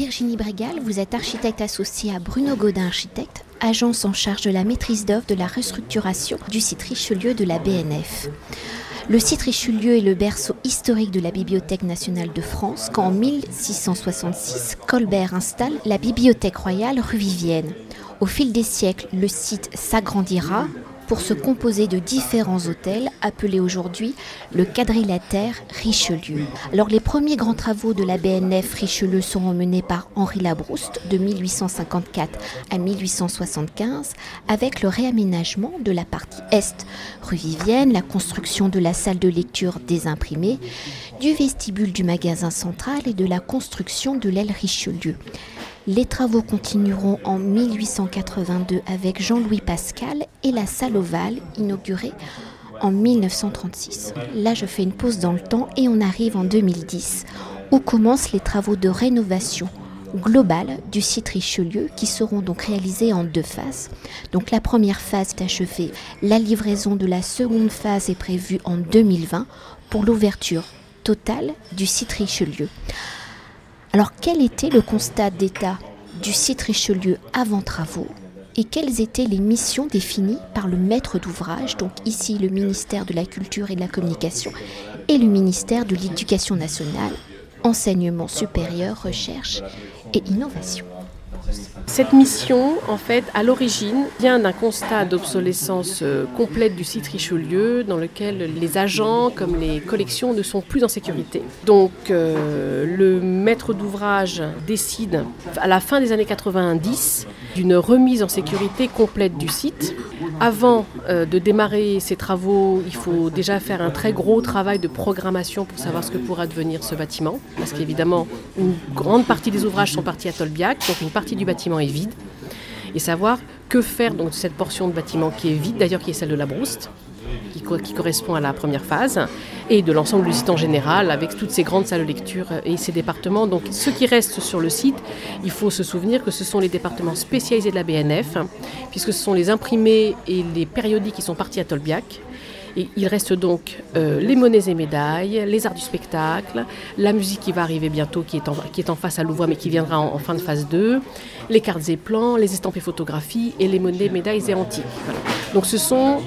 Virginie Brégal, vous êtes architecte associée à Bruno Godin Architecte, agence en charge de la maîtrise d'œuvre de la restructuration du site Richelieu de la BNF. Le site Richelieu est le berceau historique de la Bibliothèque nationale de France quand en 1666, Colbert installe la Bibliothèque royale rue Vivienne. Au fil des siècles, le site s'agrandira pour se composer de différents hôtels appelés aujourd'hui le quadrilatère Richelieu. Alors les premiers grands travaux de la BNF Richelieu seront menés par Henri Labrouste de 1854 à 1875 avec le réaménagement de la partie est rue Vivienne, la construction de la salle de lecture des imprimés, du vestibule du magasin central et de la construction de l'aile Richelieu. Les travaux continueront en 1882 avec Jean-Louis Pascal et la salle ovale inaugurée en 1936. Là, je fais une pause dans le temps et on arrive en 2010 où commencent les travaux de rénovation globale du site Richelieu qui seront donc réalisés en deux phases. Donc la première phase est achevée, la livraison de la seconde phase est prévue en 2020 pour l'ouverture totale du site Richelieu. Alors quel était le constat d'état du site Richelieu avant travaux et quelles étaient les missions définies par le maître d'ouvrage, donc ici le ministère de la Culture et de la Communication et le ministère de l'Éducation nationale, enseignement supérieur, recherche et innovation. Cette mission, en fait, à l'origine, vient d'un constat d'obsolescence euh, complète du site Richelieu, dans lequel les agents comme les collections ne sont plus en sécurité. Donc, euh, le maître d'ouvrage décide, à la fin des années 90, d'une remise en sécurité complète du site. Avant euh, de démarrer ces travaux, il faut déjà faire un très gros travail de programmation pour savoir ce que pourra devenir ce bâtiment, parce qu'évidemment, une grande partie des ouvrages sont partis à Tolbiac, donc une partie du bâtiment est vide, et savoir que faire donc de cette portion de bâtiment qui est vide, d'ailleurs qui est celle de la Brouste, qui, qui, correspond à la première phase, et de l'ensemble du site en général, avec toutes ces grandes salles de lecture et ces départements. Donc ce qui reste sur le site, il faut se souvenir que ce sont les départements spécialisés de la BNF, puisque ce sont les imprimés et les périodiques qui sont partis à Tolbiac. Et il reste donc euh, les monnaies et médailles, les arts du spectacle, la musique qui va arriver bientôt, qui est en, face à Louvois, mais qui viendra en, fin de phase 2, les cartes et plans, les estampes et photographies, et les monnaies, médailles et antiques. Donc ce sont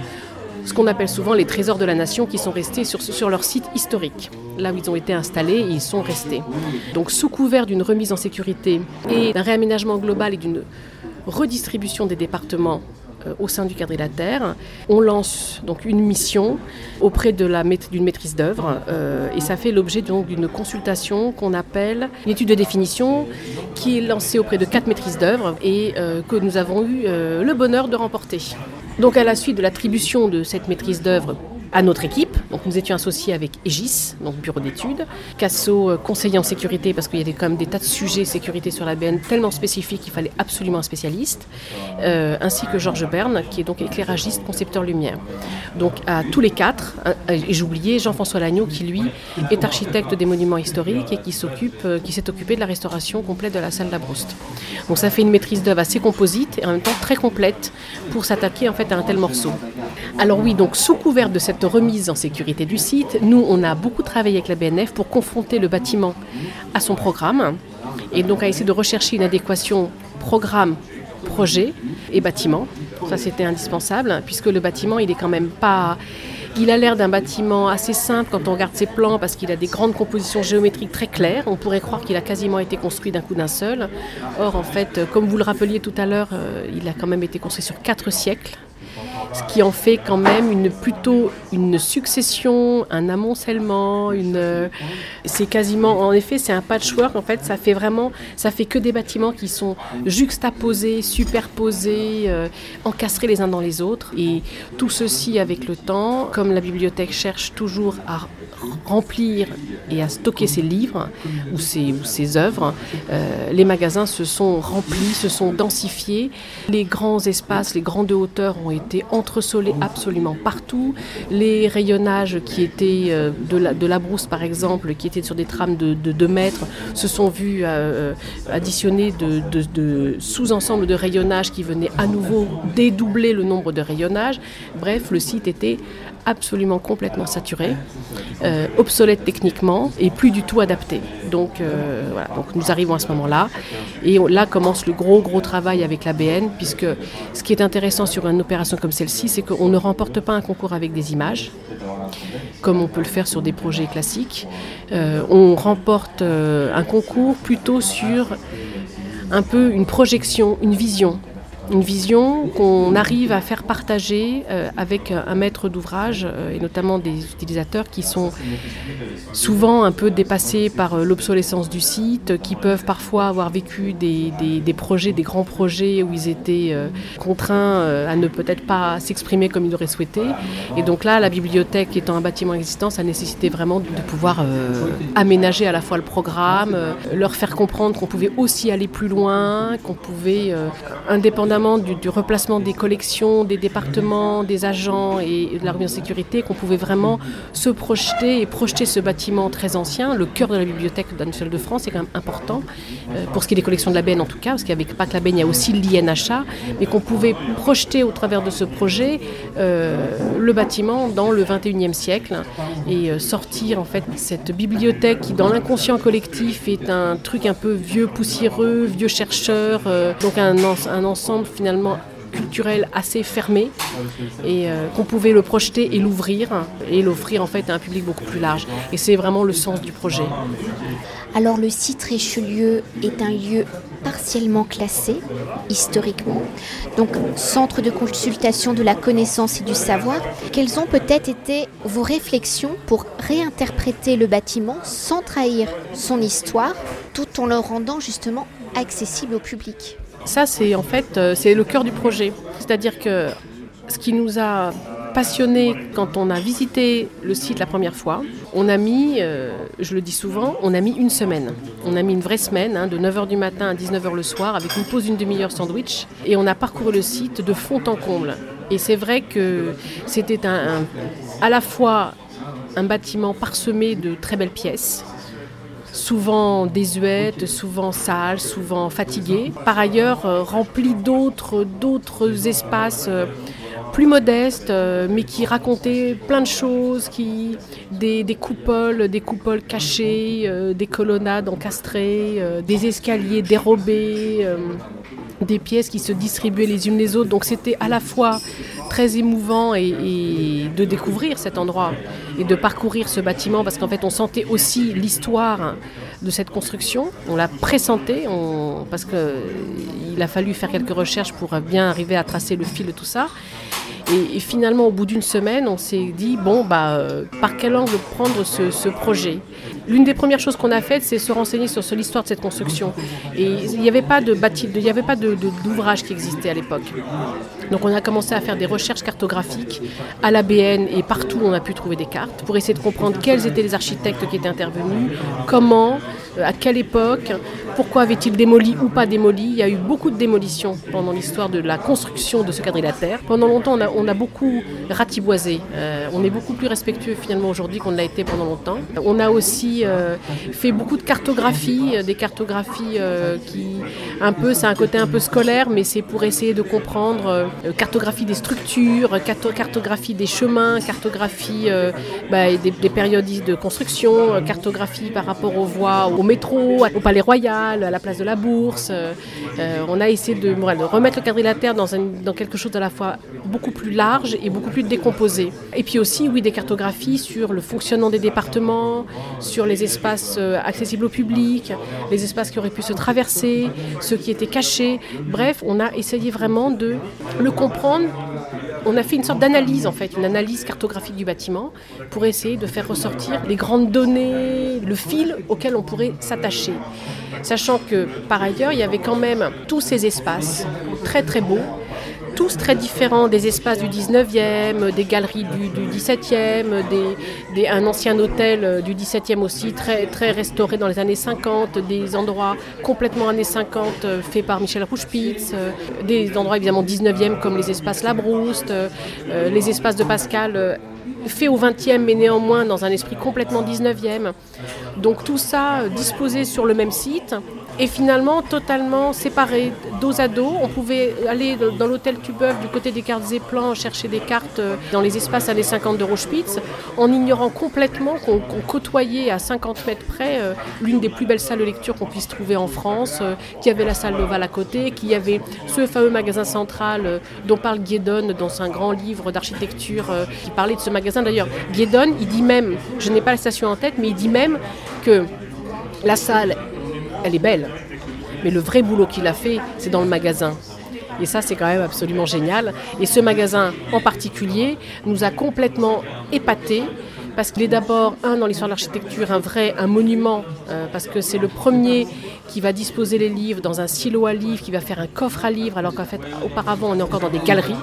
ce qu'on appelle souvent les trésors de la nation qui sont restés sur, sur leur site historique. Là où ils ont été installés, ils sont restés. Donc sous couvert d'une remise en sécurité et d'un réaménagement global et d'une redistribution des départements au sein du quadrilatère. On lance donc une mission auprès de la d'une maîtrise d'œuvre euh, et ça fait l'objet d'une consultation qu'on appelle une étude de définition qui est lancée auprès de quatre maîtrises d'œuvre et euh, que nous avons eu euh, le bonheur de remporter. Donc à la suite de l'attribution de cette maîtrise d'œuvre à notre équipe. Donc nous étions associés avec EGIS, donc bureau d'études, Casso, euh, conseiller en sécurité, parce qu'il y avait quand même des tas de sujets sécurité sur la BN tellement spécifiques qu'il fallait absolument un spécialiste, euh, ainsi que Georges Berne, qui est donc éclairagiste, concepteur lumière. Donc à tous les quatre, et j'oubliais Jean-François Lagneau, qui lui est architecte des monuments historiques et qui s'occupe, euh, qui s'est occupé de la restauration complète de la salle Brouste. Donc ça fait une maîtrise d'œuvre assez composite et en même temps très complète pour s'attaquer en fait à un tel morceau. Alors oui, donc sous couvert de cette remise en sécurité du site, nous on a beaucoup travaillé avec la BNF pour confronter le bâtiment à son programme et donc à essayer de rechercher une adéquation programme, projet et bâtiment. Ça c'était indispensable puisque le bâtiment il est quand même pas il a l'air d'un bâtiment assez simple quand on regarde ses plans parce qu'il a des grandes compositions géométriques très claires. On pourrait croire qu'il a quasiment été construit d'un coup d'un seul. Or, en fait, comme vous le rappeliez tout à l'heure, il a quand même été construit sur quatre siècles ce qui en fait quand même une, plutôt une succession, un amoncellement, c'est quasiment, en effet, c'est un patchwork. En fait, ça fait vraiment, ça fait que des bâtiments qui sont juxtaposés, superposés, euh, encastrés les uns dans les autres. Et tout ceci avec le temps, comme la bibliothèque cherche toujours à remplir et à stocker ses livres ou ses, ou ses œuvres, euh, les magasins se sont remplis, se sont densifiés. Les grands espaces, les grandes hauteurs ont été entresolés absolument partout. Les rayonnages qui étaient euh, de, la, de la brousse, par exemple, qui étaient sur des trames de, de 2 mètres, se sont vus euh, additionner de, de, de sous-ensembles de rayonnages qui venaient à nouveau dédoubler le nombre de rayonnages. Bref, le site était absolument complètement saturé, euh, obsolète techniquement et plus du tout adapté. Donc, euh, voilà, donc nous arrivons à ce moment-là et là commence le gros gros travail avec l'ABN puisque ce qui est intéressant sur une opération comme celle-ci, c'est qu'on ne remporte pas un concours avec des images comme on peut le faire sur des projets classiques. Euh, on remporte un concours plutôt sur un peu une projection, une vision une vision qu'on arrive à faire partager euh, avec un maître d'ouvrage euh, et notamment des utilisateurs qui sont souvent un peu dépassés par euh, l'obsolescence du site, qui peuvent parfois avoir vécu des, des, projets, des grands projets où ils étaient contraints à ne peut-être pas s'exprimer comme ils auraient souhaité. Et donc là, la bibliothèque étant un bâtiment existant, ça nécessitait vraiment de pouvoir aménager à la fois le programme, leur faire comprendre qu'on pouvait aussi aller plus loin, qu'on pouvait, indépendamment du, replacement des collections, des départements, des agents et de la sécurité, qu'on pouvait vraiment se projeter et projeter ce bâtiment très ancien, le cœur de la bibliothèque nationale de France, c'est quand même important, euh, pour ce qui est des collections de la BN en tout cas, parce qu'il n'y avait pas que la BN, il y a aussi l'INHA, mais qu'on pouvait projeter au travers de ce projet euh, le bâtiment dans le 21e siècle et euh, sortir en fait cette bibliothèque qui dans l'inconscient collectif est un truc un peu vieux poussiéreux, vieux chercheur, donc un ensemble finalement culturel assez fermé et euh, qu'on pouvait le projeter et l'ouvrir et l'offrir en fait à un public beaucoup plus large. Et c'est vraiment le sens du projet. Alors le site Richelieu est un lieu partiellement classé historiquement, donc centre de consultation de la connaissance et du savoir. Quelles ont peut-être été vos réflexions pour réinterpréter le bâtiment sans trahir son histoire tout en le rendant justement accessible au public? Ça, c'est en fait euh, c'est le cœur du projet. C'est-à-dire que ce qui nous a passionné quand on a visité le site la première fois, on a mis, euh, je le dis souvent, on a mis une semaine. On a mis une vraie semaine, hein, de 9h du matin à 19h le soir, avec une pause d'une demi-heure sandwich. Et on a parcouru le site de fond en comble. Et c'est vrai que c'était à la fois un bâtiment parsemé de très belles pièces, souvent désuète, souvent sale, souvent fatiguée. Par ailleurs, euh, rempli d'autres, espaces euh, plus modestes, euh, mais qui racontaient plein de choses, qui, des, des coupoles, des coupoles cachées, des colonnades encastrées, des escaliers dérobés des pièces qui se distribuaient les unes les autres. Donc c'était à la fois très émouvant et, de découvrir cet endroit et de parcourir ce bâtiment parce qu'en fait on sentait aussi l'histoire de cette construction. On l'a pressentait parce qu'il a fallu faire quelques recherches pour bien arriver à tracer le fil de tout ça. Et, finalement, au bout d'une semaine, on s'est dit, bon, bah, euh, par quel angle prendre ce, projet? L'une des premières choses qu'on a faites, c'est se renseigner sur, l'histoire de cette construction. Et il n'y avait pas de il n'y avait pas d'ouvrage qui existait à l'époque. Donc on a commencé à faire des recherches cartographiques à l'ABN et partout on a pu trouver des cartes pour essayer de comprendre quels étaient les architectes qui étaient intervenus, comment, à quelle époque, pourquoi avait-il démoli ou pas démoli? Il y a eu beaucoup de démolitions pendant l'histoire de la construction de ce quadrilatère. Pendant longtemps, on a, beaucoup ratiboisé. Euh, on est beaucoup plus respectueux finalement aujourd'hui qu'on l'a été pendant longtemps. On a aussi euh, fait beaucoup de cartographie, des cartographies qui, un peu, c'est un côté un peu scolaire, mais c'est pour essayer de comprendre cartographie des structures, cartographie des chemins, cartographie bah, des, des, périodes de construction, cartographie par rapport aux voies, au métro, au palais royal à la place de la bourse. Euh, euh, on a essayé de, remettre le quadrilatère dans, dans quelque chose à la fois beaucoup plus large et beaucoup plus décomposé. Et puis aussi, oui, des cartographies sur le fonctionnement des départements, sur les espaces euh, accessibles au public, les espaces qui auraient pu se traverser, ceux qui étaient cachés. Bref, on a essayé vraiment de le comprendre on a fait une sorte d'analyse en fait, une analyse cartographique du bâtiment pour essayer de faire ressortir les grandes données, le fil auquel on pourrait s'attacher. Sachant que par ailleurs, il y avait quand même tous ces espaces très très beaux, tous très différents des espaces du 19e, des galeries du, 17e, des, un ancien hôtel du 17e aussi, très, restauré dans les années 50, des endroits complètement années 50 euh, faits par Michel Rouchepitz, euh, des endroits évidemment 19e comme les espaces Labrouste, euh, les espaces de Pascal fait au 20e, mais néanmoins dans un esprit complètement 19e. Donc tout ça euh, disposé sur le même site, et finalement totalement séparés, dos à dos. On pouvait aller dans l'hôtel Tubeuf du côté des cartes et plans chercher des cartes euh, dans les espaces années 50 de Rochepitz, en ignorant complètement qu'on côtoyait à 50 mètres près euh, l'une des plus belles salles de lecture qu'on puisse trouver en France, euh, qu'il y avait la salle Noval à côté, qu'il y avait ce fameux magasin central dont parle Guédon dans un grand livre d'architecture qui parlait de ce magasin. D'ailleurs, Guédon, il dit même, je n'ai pas la station en tête, mais il dit même que la salle elle est belle. Mais le vrai boulot qu'il a fait, c'est dans le magasin. Et ça, c'est quand même absolument génial. Et ce magasin en particulier nous a complètement épatés parce qu'il est d'abord, un, dans l'histoire de l'architecture, un vrai, un monument, euh, parce que c'est le premier qui va disposer les livres dans un silo à livres, qui va faire un coffre à livres, alors qu'en fait, auparavant, on est encore dans des galeries.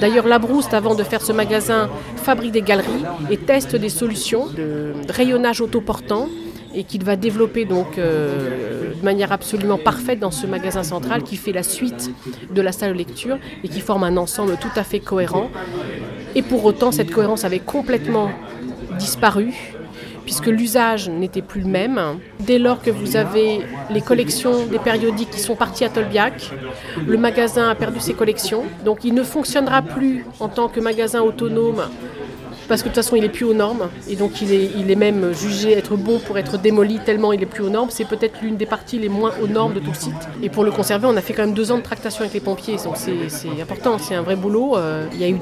D'ailleurs, Labrouste, avant de faire ce magasin, fabrique des galeries et teste des solutions de rayonnage autoportant et qu'il va développer donc euh, de manière absolument parfaite dans ce magasin central qui fait la suite de la salle de lecture et qui forme un ensemble tout à fait cohérent. Et pour autant, cette cohérence avait complètement disparu puisque l'usage n'était plus le même. Dès lors que vous avez les collections des périodiques qui sont partis à Tolbiac, le magasin a perdu ses collections, donc il ne fonctionnera plus en tant que magasin autonome parce que de toute façon il est plus aux normes et donc il est, il est même jugé être bon pour être démoli tellement il est plus aux normes. C'est peut-être l'une des parties les moins aux normes de tout le site. Et pour le conserver, on a fait quand même deux ans de tractation avec les pompiers, donc c'est important, c'est un vrai boulot. Euh, il y a eu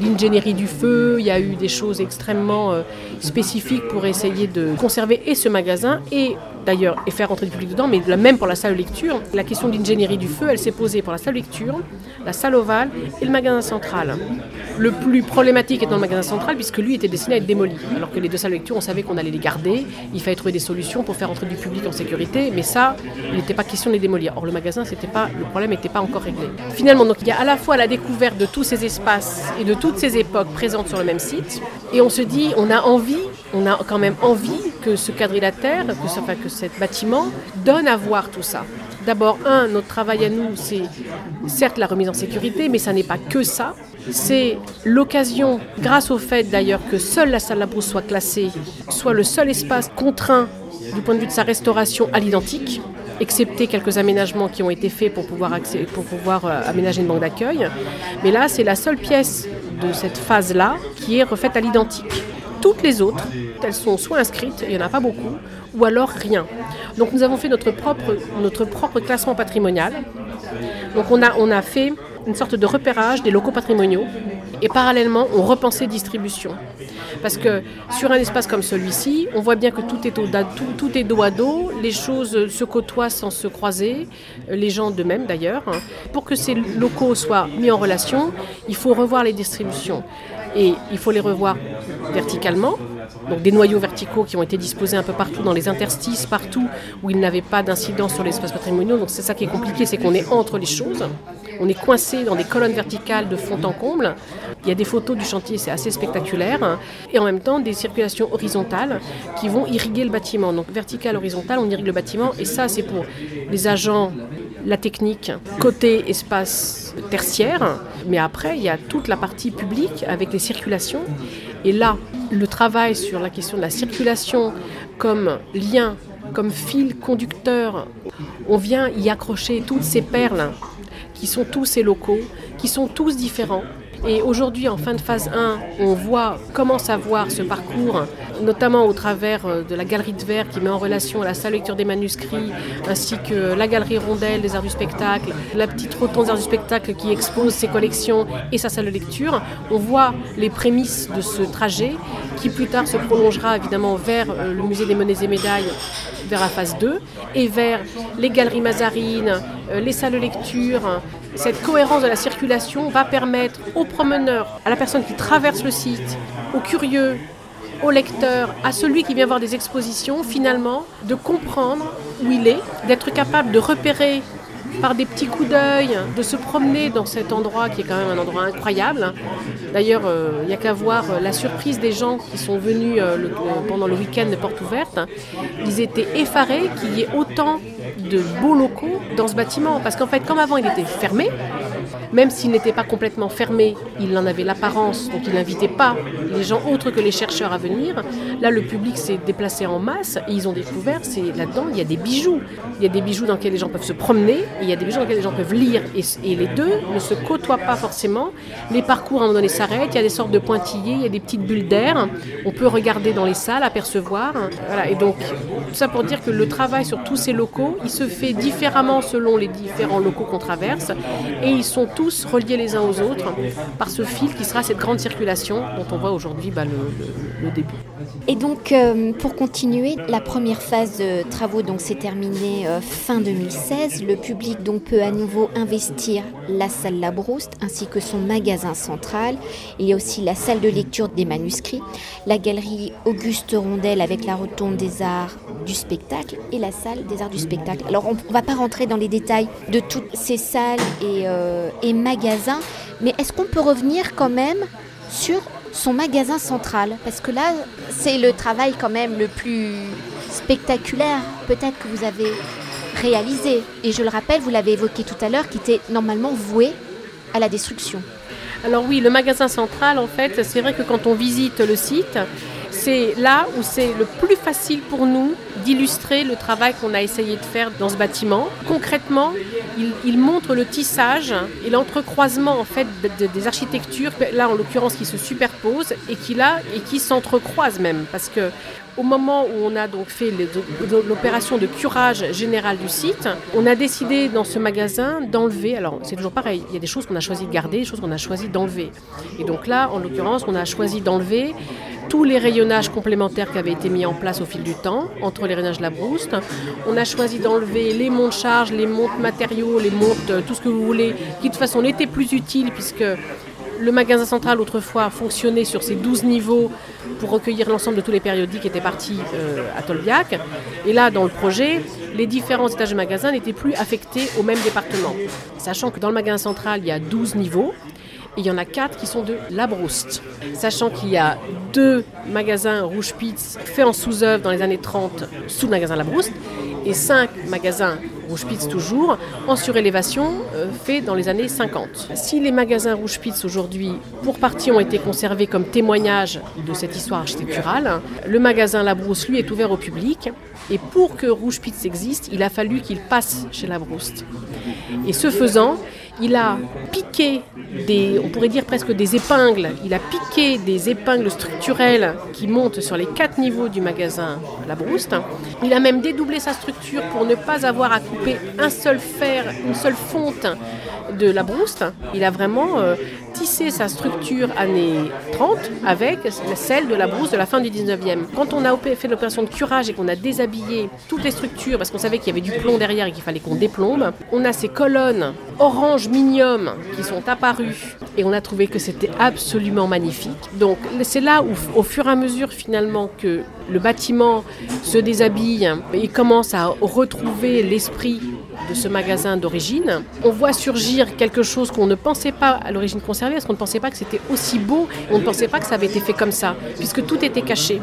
l'ingénierie du feu, il y a eu des choses extrêmement euh, spécifiques pour essayer de conserver et ce magasin et d'ailleurs et faire rentrer du public dedans, mais même pour la salle de lecture, la question de l'ingénierie du feu, elle s'est posée pour la salle de lecture, la salle ovale et le magasin central. Le plus problématique dans le magasin central puisque lui était destiné à être démoli, alors que les deux salles de lecture, on savait qu'on allait les garder, il fallait trouver des solutions pour faire rentrer du public en sécurité, mais ça, il n'était pas question de les démolir. Or le magasin, c'était pas, le problème n'était pas encore réglé. Finalement, donc il y a à la fois la découverte de tous ces espaces et de toutes ces époques présentes sur le même site, et on se dit, on a envie, on a quand même envie que ce quadrilatère, que, ce, que ce bâtiment donne à voir tout ça. D'abord, un, notre travail à nous, c'est certes la remise en sécurité, mais ça n'est pas que ça. C'est l'occasion, grâce au fait d'ailleurs que seule la salle Labrousse soit classée, soit le seul espace contraint du point de vue de sa restauration à l'identique, excepté quelques aménagements qui ont été faits pour pouvoir, pour pouvoir euh, aménager une banque d'accueil. Mais là, c'est la seule pièce de cette phase-là qui est refaite à l'identique. Toutes les autres, elles sont soit inscrites, il n'y en a pas beaucoup, ou alors rien. Donc nous avons fait notre propre, notre propre classement patrimonial. Donc on a, on a fait une sorte de repérage des locaux patrimoniaux et parallèlement on repensait distribution. Parce que sur un espace comme celui-ci, on voit bien que tout est, au, tout, tout est dos à dos, les choses se côtoient sans se croiser, les gens de même d'ailleurs. Pour que ces locaux soient mis en relation, il faut revoir les distributions. Et il faut les revoir verticalement, donc des noyaux verticaux qui ont été disposés un peu partout dans les interstices, partout où il n'avait pas d'incidence sur l'espace patrimonial. Donc c'est ça qui est compliqué, c'est qu'on est entre les choses. On est coincé dans des colonnes verticales de fond en comble. Il y a des photos du chantier, c'est assez spectaculaire. Et en même temps, des circulations horizontales qui vont irriguer le bâtiment. Donc vertical, horizontal, on irrigue le bâtiment. Et ça, c'est pour les agents, la technique, côté espace tertiaire. Mais après, il y a toute la partie publique avec les circulations. Et là, le travail sur la question de la circulation comme lien, comme fil conducteur, on vient y accrocher toutes ces perles qui sont tous ces locaux, qui sont tous différents. Et aujourd'hui, en fin de phase 1, on voit, commence à voir ce parcours, notamment au travers euh, de la galerie de verre qui met en relation la salle lecture des manuscrits, ainsi que la galerie rondelle des arts du spectacle, la petite rotonde des arts du spectacle qui expose ses collections et sa salle de lecture. On voit les prémices de ce trajet qui plus tard se prolongera évidemment vers euh, le musée des monnaies et médailles vers la phase 2 et vers les galeries Mazarines, euh, les salles de lecture. Cette cohérence de la circulation va permettre aux promeneurs, à la personne qui traverse le site, aux curieux, aux lecteurs, à celui qui vient voir des expositions, finalement, de comprendre où il est, d'être capable de repérer par des petits coups d'œil, de se promener dans cet endroit qui est quand même un endroit incroyable. D'ailleurs, euh, il n'y a qu'à voir euh, la surprise des gens qui sont venus euh, pendant le week-end de porte ouverte. Ils étaient effarés qu'il y ait autant de beaux locaux dans ce bâtiment. Parce qu'en fait, comme avant il était fermé, même s'il n'était pas complètement fermé, il en avait l'apparence, donc il n'invitait pas les gens autres que les chercheurs à venir. Là, le public s'est déplacé en masse et ils ont découvert, c'est là-dedans, il y a des bijoux. Il y a des bijoux dans lesquels les gens peuvent se promener et il y a des bijoux dans lesquels les gens peuvent lire. Et, les deux ne se côtoient pas forcément. Les parcours, à un moment donné, s'arrêtent. Il y a des sortes de pointillés, il y a des petites bulles d'air. On peut regarder dans les salles, apercevoir. Voilà. Et donc, tout ça pour dire que le travail sur tous ces locaux, il se fait différemment selon les différents locaux qu'on traverse. Et ils sont tous reliés les uns aux autres par ce fil qui sera cette grande circulation dont on voit aujourd'hui bah, le, début. Et donc, euh, pour continuer, la première phase de travaux s'est terminée euh, fin 2016. Le public donc peut à nouveau investir la salle Labrouste ainsi que son magasin central. Il y a aussi la salle de lecture des manuscrits, la galerie Auguste Rondel avec la rotonde des arts du spectacle et la salle des arts du spectacle. Alors on ne va pas rentrer dans les détails de toutes ces salles et, euh, et mais est-ce qu'on peut revenir quand même sur son magasin central? Parce que là, c'est le travail quand même le plus spectaculaire peut-être que vous avez réalisé. Et je le rappelle, vous l'avez évoqué tout à l'heure, qui était normalement voué à la destruction. Alors oui, le magasin central, en fait, c'est vrai que quand on visite le site, c'est là où c'est le plus facile pour nous d'illustrer le travail qu'on a essayé de faire dans ce bâtiment. Concrètement, il, montre le tissage et l'entrecroisement en fait des architectures, là en l'occurrence qui se superposent et qui et qui s'entrecroisent même, parce que au moment où on a donc fait l'opération de curage général du site, on a décidé dans ce magasin d'enlever, alors c'est toujours pareil, il y a des choses qu'on a choisi de garder, des choses qu'on a choisi d'enlever. Et donc là, en l'occurrence, on a choisi d'enlever tous les rayonnages complémentaires qui avaient été mis en place au fil du temps, entre les rayonnages Labrouste. On a choisi d'enlever les montes charges, les montes matériaux, les montes, tout ce que vous voulez, qui de toute façon n'étaient plus utiles puisque le magasin central, autrefois, fonctionnait sur ces 12 niveaux pour recueillir l'ensemble de tous les périodiques qui étaient partis euh, à Tolbiac. Et là, dans le projet, les différents étages de magasin n'étaient plus affectés au même département. Sachant que dans le magasin central, il y a 12 niveaux. Et il y en a 4 qui sont de Labrouste. Sachant qu'il y a deux magasins Rouge Pitz faits en sous-œuvre dans les années 30 sous le magasin Labrouste et 5 magasins Rouge Pitz toujours, en surélévation, euh, fait dans les années 50. Si les magasins Rouge Pitz aujourd'hui, pour partie, ont été conservés comme témoignage de cette histoire architecturale, le magasin Labrousse, lui, est ouvert au public. Et pour que Rouge Pitz existe, il a fallu qu'il passe chez Labrouste. Et ce faisant, il a piqué des, on pourrait dire presque des épingles, il a piqué des épingles structurelles qui montent sur les quatre niveaux du magasin La Brouste. Il a même dédoublé sa pour ne pas avoir à couper un seul fer, une seule fonte de La Brouste. Il a vraiment euh, tissé sa structure années 30 avec celle de La Brousse de la fin du 19e. Quand on a fait l'opération de curage et qu'on a déshabillé toutes les structures parce qu'on savait qu'il y avait du plomb derrière et qu'il fallait qu'on déplombe, on a ces colonnes orange minium qui sont apparues et on a trouvé que c'était absolument magnifique. Donc c'est là où au fur et à mesure finalement que le bâtiment se déshabille et commence à retrouver l'esprit de ce magasin d'origine, on voit surgir quelque chose qu'on ne pensait pas à l'origine conservée, parce qu'on ne pensait pas que c'était aussi beau, on ne pensait pas que ça avait été fait comme ça, puisque tout était caché.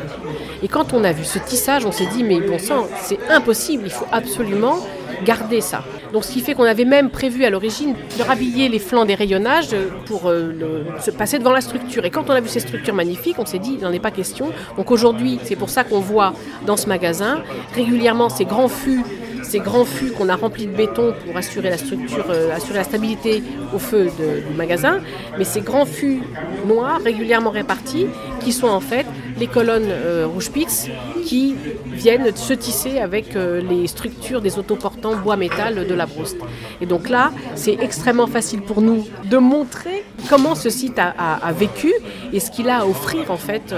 Et quand on a vu ce tissage, on s'est dit, mais bon sang, c'est impossible, il faut absolument garder ça. Donc ce qui fait qu'on avait même prévu à l'origine de rhabiller les flancs des rayonnages pour euh, se passer devant la structure. Et quand on a vu ces structures magnifiques, on s'est dit, il n'en est pas question. Donc aujourd'hui, c'est pour ça qu'on voit dans ce magasin régulièrement ces grands fûts ces grands fûts qu'on a remplis de béton pour assurer la structure, euh, assurer la stabilité au feu du magasin, mais ces grands fûts noirs régulièrement répartis qui sont en fait les colonnes euh, rouge pix qui viennent se tisser avec euh, les structures des autoportants bois-métal de la Brouste. Et donc là, c'est extrêmement facile pour nous de montrer comment ce site a, vécu et ce qu'il a à offrir en fait.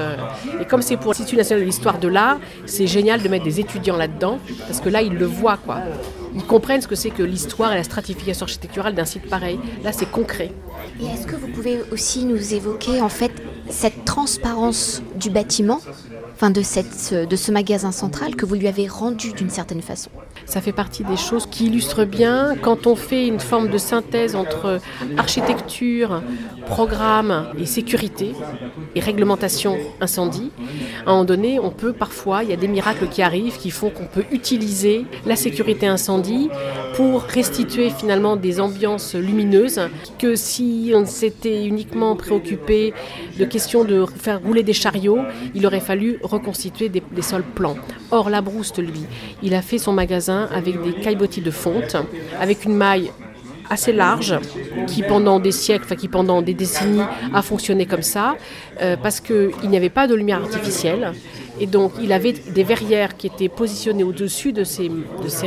et comme c'est pour l'Institut national de l'histoire de l'art, c'est génial de mettre des étudiants là-dedans parce que là, ils le voient ils comprennent ce que c'est que l'histoire et la stratification architecturale d'un site pareil. Là, c'est concret. Et est-ce que vous pouvez aussi nous évoquer en fait cette transparence du bâtiment, enfin de, cette, de ce magasin central que vous lui avez rendu d'une certaine façon ça fait partie des choses qui illustrent bien quand on fait une forme de synthèse entre architecture, programme et sécurité et réglementation incendie. À un moment donné, on peut parfois, il y a des miracles qui arrivent qui font qu'on peut utiliser la sécurité incendie pour restituer finalement des ambiances lumineuses que si on s'était uniquement préoccupé de questions de faire rouler des chariots, il aurait fallu reconstituer des, sols plans. Or, Labrouste, lui, il a fait son magasin avec des caillebotis de fonte, avec une maille assez large qui pendant des siècles, enfin qui pendant des décennies a fonctionné comme ça, euh, parce qu'il n'y avait pas de lumière artificielle. Et donc, il avait des verrières qui étaient positionnées au-dessus de ces,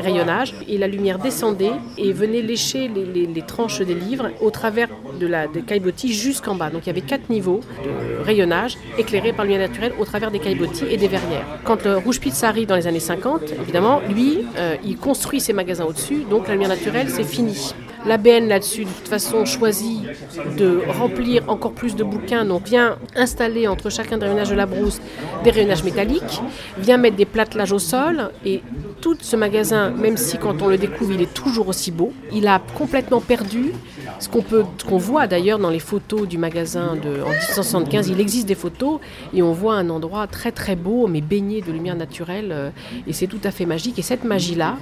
rayonnages, et la lumière descendait et venait lécher les, tranches des livres au travers de la de caillebotis jusqu'en bas. Donc, il y avait quatre niveaux de rayonnage éclairés par lumière naturelle au travers des caillebotis et des verrières. Quand le Rouge Pizza arrive dans les années 50, évidemment, lui, euh, il construit ses magasins au-dessus, donc la lumière naturelle, c'est fini. La BN là-dessus, de toute façon, choisit de remplir encore plus de bouquins, donc vient installer entre chacun des rayonnages de la brousse des rayonnages métalliques, vient mettre des plattelages au sol et tout ce magasin, même si quand on le découvre, il est toujours aussi beau, il a complètement perdu ce qu'on peut, qu'on voit d'ailleurs dans les photos du magasin de, en 1975. Il existe des photos et on voit un endroit très très beau, mais baigné de lumière naturelle, euh, et c'est tout à fait magique. Et cette magie-là,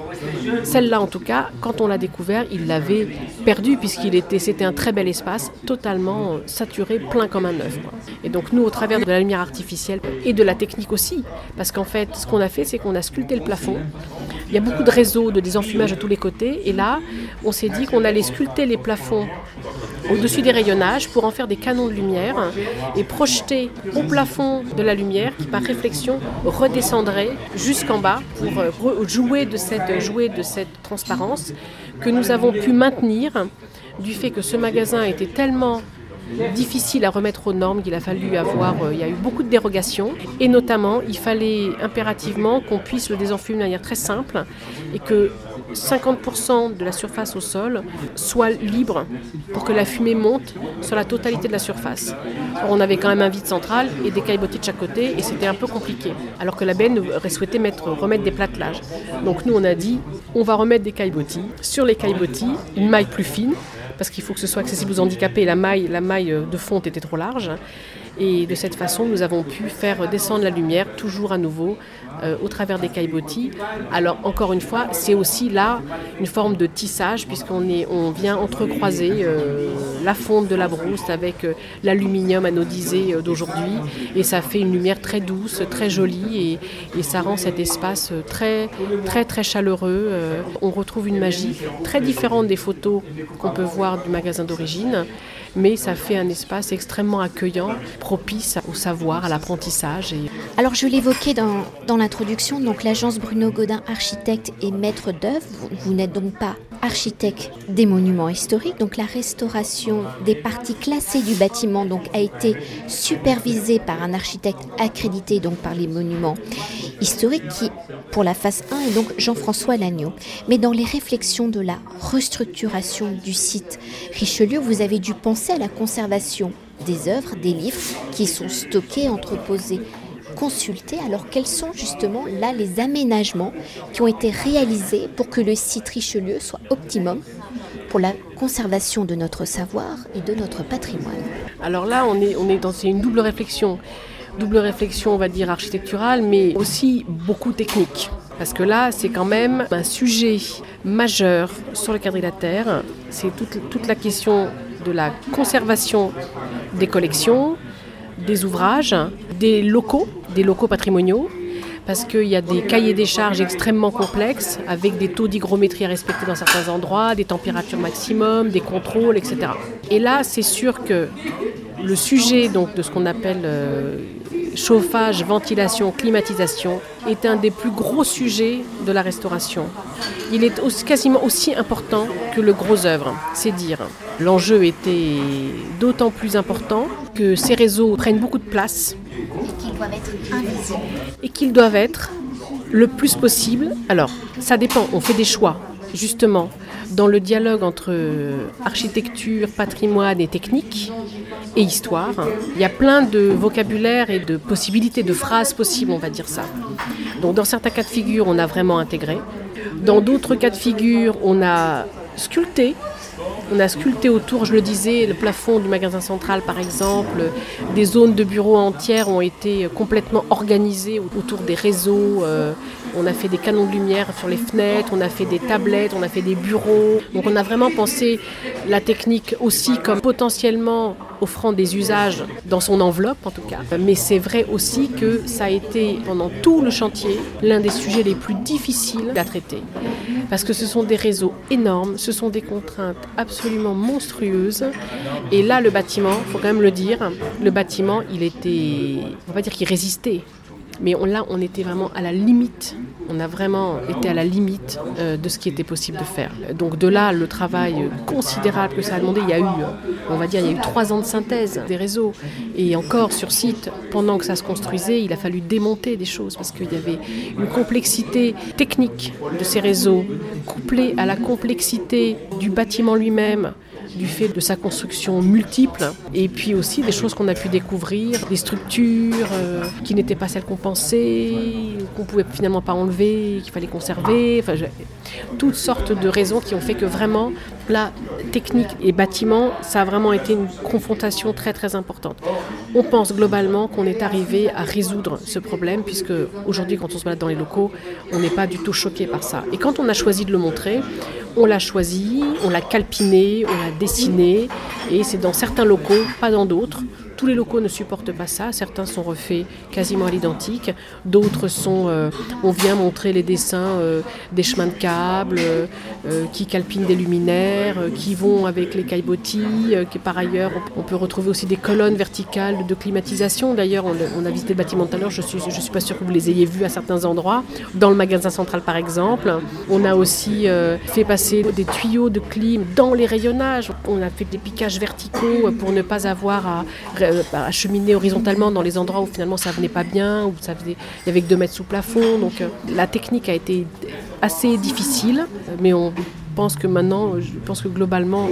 celle-là en tout cas, quand on l'a découvert, il l'avait perdu puisqu'il était, c'était un très bel espace, totalement saturé, plein comme un œuf. Et donc nous, au travers de la lumière artificielle et de la technique aussi, parce qu'en fait, ce qu'on a fait, c'est qu'on a sculpté le plafond. Il y a beaucoup de réseaux de désenfumage de tous les côtés, et là, on s'est dit qu'on allait sculpter les plafonds au-dessus des rayonnages pour en faire des canons de lumière et projeter au plafond de la lumière qui par réflexion redescendrait jusqu'en bas pour euh, jouer de cette, jouer de cette transparence que nous avons pu maintenir du fait que ce magasin était tellement difficile à remettre aux normes qu'il a fallu avoir. Euh, il y a eu beaucoup de dérogations et notamment il fallait impérativement qu'on puisse le désenfumer de manière très simple et que 50% de la surface au sol soit libre pour que la fumée monte sur la totalité de la surface. on avait quand même un vide central et des caillebotis de chaque côté et c'était un peu compliqué. Alors que la BN aurait souhaité mettre, remettre des plattelages. Donc nous on a dit on va remettre des caillebotis. Sur les caillebotis, une maille plus fine parce qu'il faut que ce soit accessible aux handicapés. La maille, de fonte était trop large. Et de cette façon, nous avons pu faire descendre la lumière, toujours à nouveau, euh, au travers des caillebotis. Alors, encore une fois, c'est aussi là une forme de tissage, puisqu'on on vient entrecroiser euh, la fonte de la brousse avec euh, l'aluminium anodisé d'aujourd'hui. Et ça fait une lumière très douce, très jolie, et, ça rend cet espace très, très, très chaleureux. on retrouve une magie très différente des photos qu'on peut voir du magasin d'origine mais ça fait un espace extrêmement accueillant, propice au savoir, à l'apprentissage. Et... Alors je l'évoquais dans, dans l'introduction, donc l'agence Bruno Godin, architecte et maître d'œuvre, vous, n'êtes donc pas architecte des monuments historiques, donc la restauration des parties classées du bâtiment donc, a été supervisée par un architecte accrédité donc par les monuments historiques qui, pour la phase 1, est donc Jean-François Lagneau. Mais dans les réflexions de la restructuration du site Richelieu, vous avez dû penser à la conservation des œuvres, des livres qui sont stockés, entreposés, consultés. Alors quels sont justement là les aménagements qui ont été réalisés pour que le site Richelieu soit optimum pour la conservation de notre savoir et de notre patrimoine? Alors là, on est, dans une double réflexion. Double réflexion, on va dire, architecturale, mais aussi beaucoup technique. Parce que là, c'est quand même un sujet majeur sur le quadrilatère. C'est toute la question de la conservation des collections, des ouvrages, des locaux, des locaux patrimoniaux, parce qu'il y a des cahiers des charges extrêmement complexes, avec des taux d'hygrométrie à respecter dans certains endroits, des températures maximum, des contrôles, etc. Et là, c'est sûr que le sujet de ce qu'on appelle euh, chauffage, ventilation, climatisation est un des plus gros sujets de la restauration. Il est quasiment aussi important que le gros œuvre, c'est dire. L'enjeu était d'autant plus important que ces réseaux prennent beaucoup de place. Et qu'ils doivent être invisibles. Et qu'ils doivent être le plus possible. Alors, ça dépend, on fait des choix, justement dans le dialogue entre architecture, patrimoine et technique et histoire. Il y a plein de vocabulaire et de possibilités, de phrases possibles, on va dire ça. Donc dans certains cas de figure, on a vraiment intégré. Dans d'autres cas de figure, on a sculpté On a sculpté autour, je le disais, le plafond du magasin central par exemple. Des zones de bureaux entières ont été complètement organisées autour des réseaux. Euh, on a fait des canons de lumière sur les fenêtres, on a fait des tablettes, on a fait des bureaux. Donc on a vraiment pensé la technique aussi comme potentiellement offrant des usages dans son enveloppe en tout cas. Mais c'est vrai aussi que ça a été pendant tout le chantier l'un des sujets les plus difficiles à traiter. Parce que ce sont des réseaux énormes, ce sont des contraintes absolument monstrueuses. Et là, le bâtiment, faut quand même le dire, le bâtiment, il était, on va pas dire qu'il résistait, mais on, là, on était vraiment à la limite. On a vraiment été à la limite euh, de ce qui était possible de faire. Donc de là, le travail considérable que ça a demandé, il y a eu, euh, on va dire, il y a eu trois ans de synthèse des réseaux. Et encore sur site, pendant que ça se construisait, il a fallu démonter des choses parce qu'il y avait une complexité technique de ces réseaux, couplée à la complexité du bâtiment lui-même, du fait de sa construction multiple, et puis aussi des choses qu'on a pu découvrir, des structures euh, qui n'étaient pas celles qu'on pensait, qu'on pouvait finalement pas enlever, qu'il fallait conserver, enfin, toutes sortes de raisons qui ont fait que vraiment la technique et bâtiment, ça a vraiment été une confrontation très très importante. On pense globalement qu'on est arrivé à résoudre ce problème, puisque aujourd'hui, quand on se balade dans les locaux, on n'est pas du tout choqué par ça. Et quand on a choisi de le montrer, on l'a choisi, on l'a calpiné, on l'a dessiné, et c'est dans certains locaux, pas dans d'autres. Tous les locaux ne supportent pas ça. Certains sont refaits quasiment à l'identique. D'autres sont. Euh, on vient montrer les dessins euh, des chemins de câbles, euh, qui calpinent des luminaires, qui vont avec les caillebotis. qui par ailleurs, on, peut retrouver aussi des colonnes verticales de climatisation. D'ailleurs, on, a visité le bâtiment tout à l'heure. Je suis, je suis pas sûre que vous les ayez vus à certains endroits. Dans le magasin central, par exemple, on a aussi fait passer des tuyaux de clim dans les rayonnages. On a fait des piquages verticaux pour ne pas avoir à euh, bah, acheminer horizontalement dans les endroits où finalement ça venait pas bien, où ça il y avait que 2 mètres sous plafond. Donc euh, la technique a été assez difficile, mais on pense que maintenant, je pense que globalement,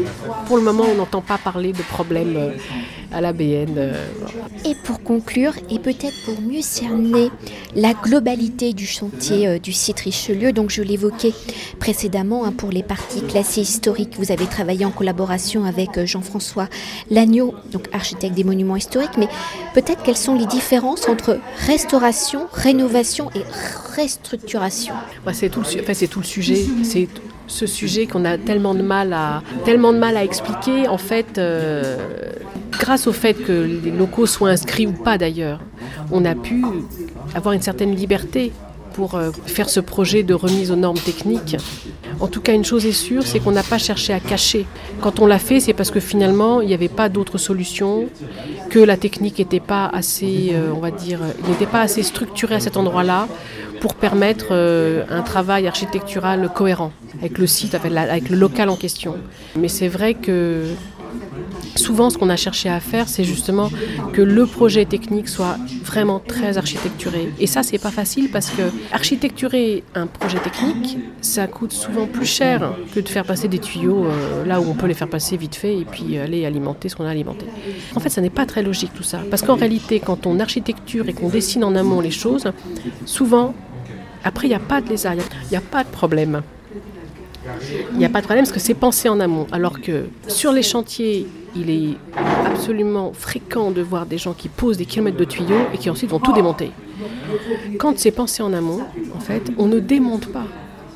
pour le moment, on n'entend pas parler de problèmes euh, à la BN. Euh, et pour conclure, et peut-être pour mieux cerner la globalité du chantier euh, du site Richelieu, donc je l'évoquais précédemment hein, pour les parties classées historiques, vous avez travaillé en collaboration avec Jean-François Lagneau, donc architecte des monuments historiques, mais peut-être quelles sont les différences entre restauration, rénovation et restructuration? C'est tout, le, tout le sujet. C'est ce sujet qu'on a tellement de mal à, tellement de mal à expliquer. En fait, euh, grâce au fait que les locaux soient inscrits ou pas d'ailleurs, on a pu avoir une certaine liberté pour euh, faire ce projet de remise aux normes techniques. En tout cas, une chose est sûre, c'est qu'on n'a pas cherché à cacher. Quand on l'a fait, c'est parce que finalement, il n'y avait pas d'autre solution, que la technique n'était pas assez, euh, on va dire, n'était pas assez structurée à cet endroit-là pour permettre euh, un travail architectural cohérent avec le site, avec, le local en question. Mais c'est vrai que souvent ce qu'on a cherché à faire, c'est justement que le projet technique soit vraiment très architecturé. Et ça, c'est pas facile parce que architecturer un projet technique, ça coûte souvent plus cher que de faire passer des tuyaux euh, là où on peut les faire passer vite fait et puis aller alimenter ce qu'on a alimenté. En fait, ça n'est pas très logique tout ça. Parce qu'en réalité, quand on architecture et qu'on dessine en amont les choses, souvent après, il n'y a pas de lézard, il n'y a, pas de problème. Il n'y a pas de problème parce que c'est pensé en amont. Alors que sur les chantiers, il est absolument fréquent de voir des gens qui posent des kilomètres de tuyaux et qui ensuite vont tout démonter. Quand c'est pensé en amont, en fait, on ne démonte pas.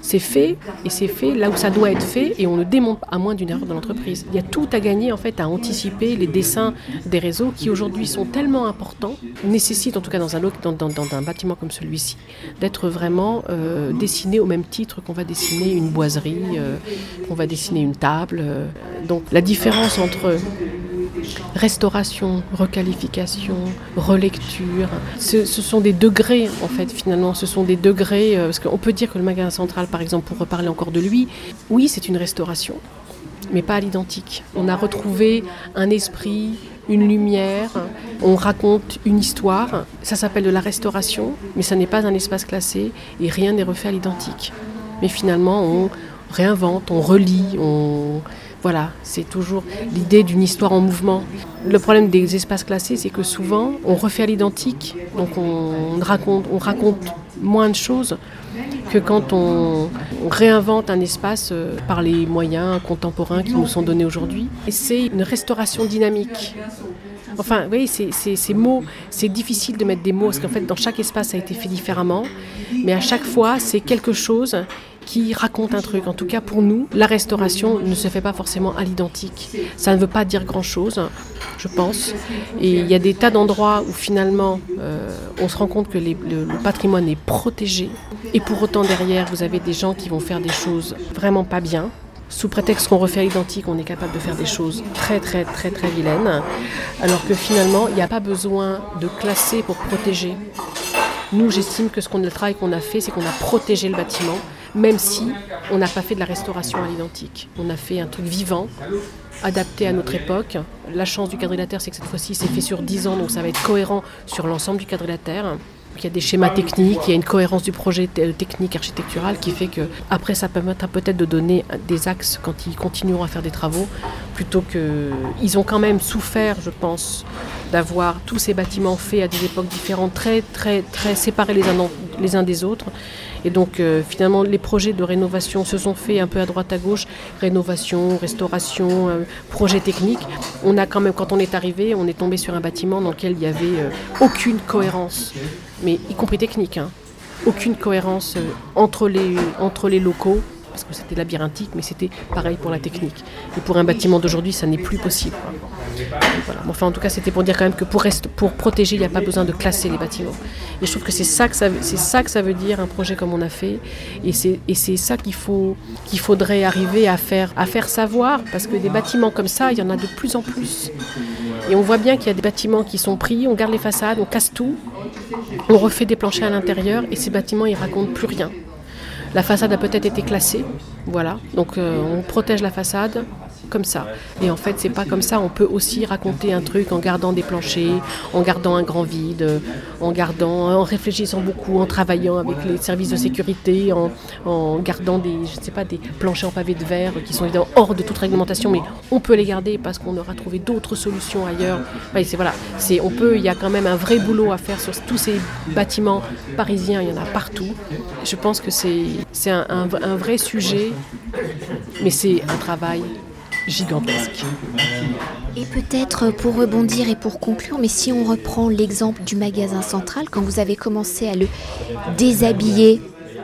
C'est fait et c'est fait là où ça doit être fait et on ne démonte à moins d'une erreur de l'entreprise. Il y a tout à gagner en fait à anticiper les dessins des réseaux qui aujourd'hui sont tellement importants, nécessitent en tout cas dans un, dans, dans, un bâtiment comme celui-ci d'être vraiment euh, dessinés au même titre qu'on va dessiner une boiserie, euh, qu'on va dessiner une table. Euh. Donc la différence entre restauration, requalification, relecture. Ce, sont des degrés, en fait, finalement. Ce sont des degrés. Euh, parce qu'on peut dire que le magasin central, par exemple, pour reparler encore de lui, oui, c'est une restauration, mais pas à l'identique. On a retrouvé un esprit, une lumière, on raconte une histoire. Ça s'appelle de la restauration, mais ça n'est pas un espace classé et rien n'est refait à l'identique. Mais finalement, on réinvente, on relit, on voilà, c'est toujours l'idée d'une histoire en mouvement. Le problème des espaces classés, c'est que souvent, on refait l'identique, donc on raconte, on raconte moins de choses. que quand on, réinvente un espace euh, par les moyens contemporains qui nous sont donnés aujourd'hui. C'est une restauration dynamique. Enfin, vous voyez, ces mots, c'est difficile de mettre des mots parce qu'en fait, dans chaque espace, ça a été fait différemment. Mais à chaque fois, c'est quelque chose qui raconte un truc. En tout cas, pour nous, la restauration ne se fait pas forcément à l'identique. Ça ne veut pas dire grand-chose, je pense. Et il y a des tas d'endroits où finalement, euh, on se rend compte que le, patrimoine est protégé. Et pour autant, derrière, vous avez des gens qui vont faire des choses vraiment pas bien. Sous prétexte qu'on refait à l'identique, on est capable de faire des choses très très très très vilaines. Alors que finalement, il n'y a pas besoin de classer pour protéger. Nous, j'estime que ce qu'on le travail qu'on a fait, c'est qu'on a protégé le bâtiment, même si on n'a pas fait de la restauration à l'identique. On a fait un truc vivant, adapté à notre époque. La chance du quadrilatère, c'est que cette fois-ci, c'est fait sur 10 ans, donc ça va être cohérent sur l'ensemble du quadrilatère. Il y a des schémas techniques, il y a une cohérence du projet technique architectural qui fait que après ça permettra peut-être de donner des axes quand ils continueront à faire des travaux, plutôt que ils ont quand même souffert, je pense, d'avoir tous ces bâtiments faits à des époques différentes, très très très séparés les uns des autres. Et donc euh, finalement, les projets de rénovation se sont faits un peu à droite à gauche, rénovation, restauration, euh, projet technique. On a quand même, quand on est arrivé, on est tombé sur un bâtiment dans lequel il n'y avait euh, aucune cohérence, mais y compris technique. Hein. aucune cohérence entre, les, entre les locaux, parce que c'était labyrinthique, mais c'était pareil pour la technique. Et pour un bâtiment d'aujourd'hui, ça n'est plus possible. Enfin, en tout cas, c'était pour dire quand même que pour, pour protéger, il n'y a pas besoin de classer les bâtiments. Et je trouve que c'est ça que ça, veut dire un projet comme on a fait. Et c'est, et c'est ça qu'il faut, qu'il faudrait arriver à faire, à faire savoir, parce que des bâtiments comme ça, il y en a de plus en plus. Et on voit bien qu'il y a des bâtiments qui sont pris, on garde les façades, on casse tout, on refait des planchers à l'intérieur, et ces bâtiments, ils racontent plus rien. La façade a peut-être été classée, voilà. Donc euh, on protège la façade, comme ça. Et en fait, c'est pas comme ça. On peut aussi raconter un truc en gardant des planchers, en gardant un grand vide, en gardant, en réfléchissant beaucoup, en travaillant avec les services de sécurité, en, gardant des, je sais pas, des planchers en pavé de verre qui sont évidemment hors de toute réglementation, mais on peut les garder parce qu'on aura trouvé d'autres solutions ailleurs. c'est voilà, c'est, on peut, il y a quand même un vrai boulot à faire sur tous ces bâtiments parisiens. Il y en a partout. Je pense que c'est, c'est un vrai sujet, mais c'est un travail gigantesque. Et peut-être pour rebondir et pour conclure, mais si on reprend l'exemple du magasin central, quand vous avez commencé à le déshabiller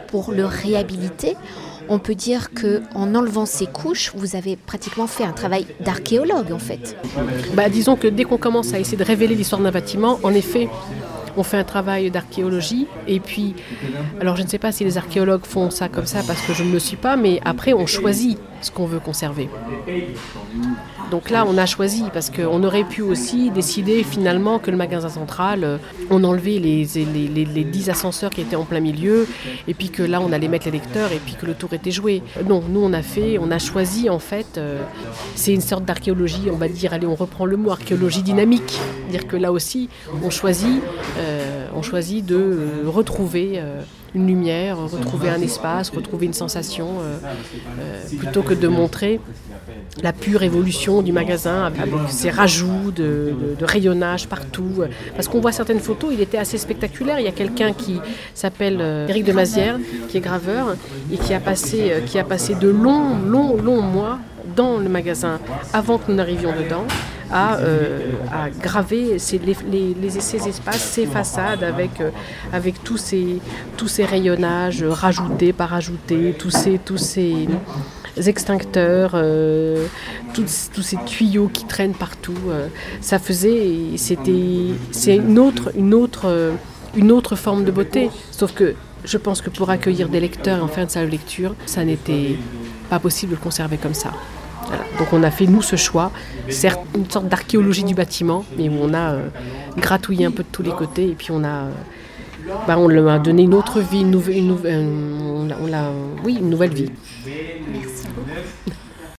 pour le réhabiliter, on peut dire que en enlevant ces couches, vous avez pratiquement fait un travail d'archéologue en fait. Bah, disons que dès qu'on commence à essayer de révéler l'histoire d'un bâtiment, en effet, on fait un travail d'archéologie. Et puis, alors je ne sais pas si les archéologues font ça comme ça parce que je ne le suis pas, mais après on choisit ce qu'on veut conserver. Donc là, on a choisi parce qu'on aurait pu aussi décider finalement que le magasin central, euh, on enlevait les, les, les, 10 ascenseurs qui étaient en plein milieu, et puis que là, on allait mettre les lecteurs, et puis que le tour était joué. Non, nous, on a fait, on a choisi en fait, euh, c'est une sorte d'archéologie, on va dire, allez, on reprend le mot archéologie dynamique, dire que là aussi, on choisit, euh, on choisit de retrouver une lumière, retrouver un espace, retrouver une sensation, plutôt que de montrer la pure évolution du magasin avec ses rajouts de, rayonnage partout. Parce qu'on voit certaines photos, il était assez spectaculaire. Il y a quelqu'un qui s'appelle euh, de Mazière, qui est graveur, et qui a passé, euh, qui a passé de longs, longs, longs mois dans le magasin avant que nous n'arrivions dedans à, euh, graver ces, les, ces espaces, ces façades avec, avec tous, ces, rayonnages rajoutés par ajoutés, tous ces, extincteurs, euh, tous, ces tuyaux qui traînent partout. Euh, ça faisait, c'est une autre, euh, une autre forme de beauté. Sauf que je pense que pour accueillir des lecteurs et en faire une salle de lecture, ça n'était pas possible de le conserver comme ça. Donc on a fait nous ce choix, certes une sorte d'archéologie du bâtiment, mais on a gratouillé un peu de tous les côtés et puis on a bah, lui a donné une autre vie, une, nouvelle, une, on, oui, une nouvelle vie.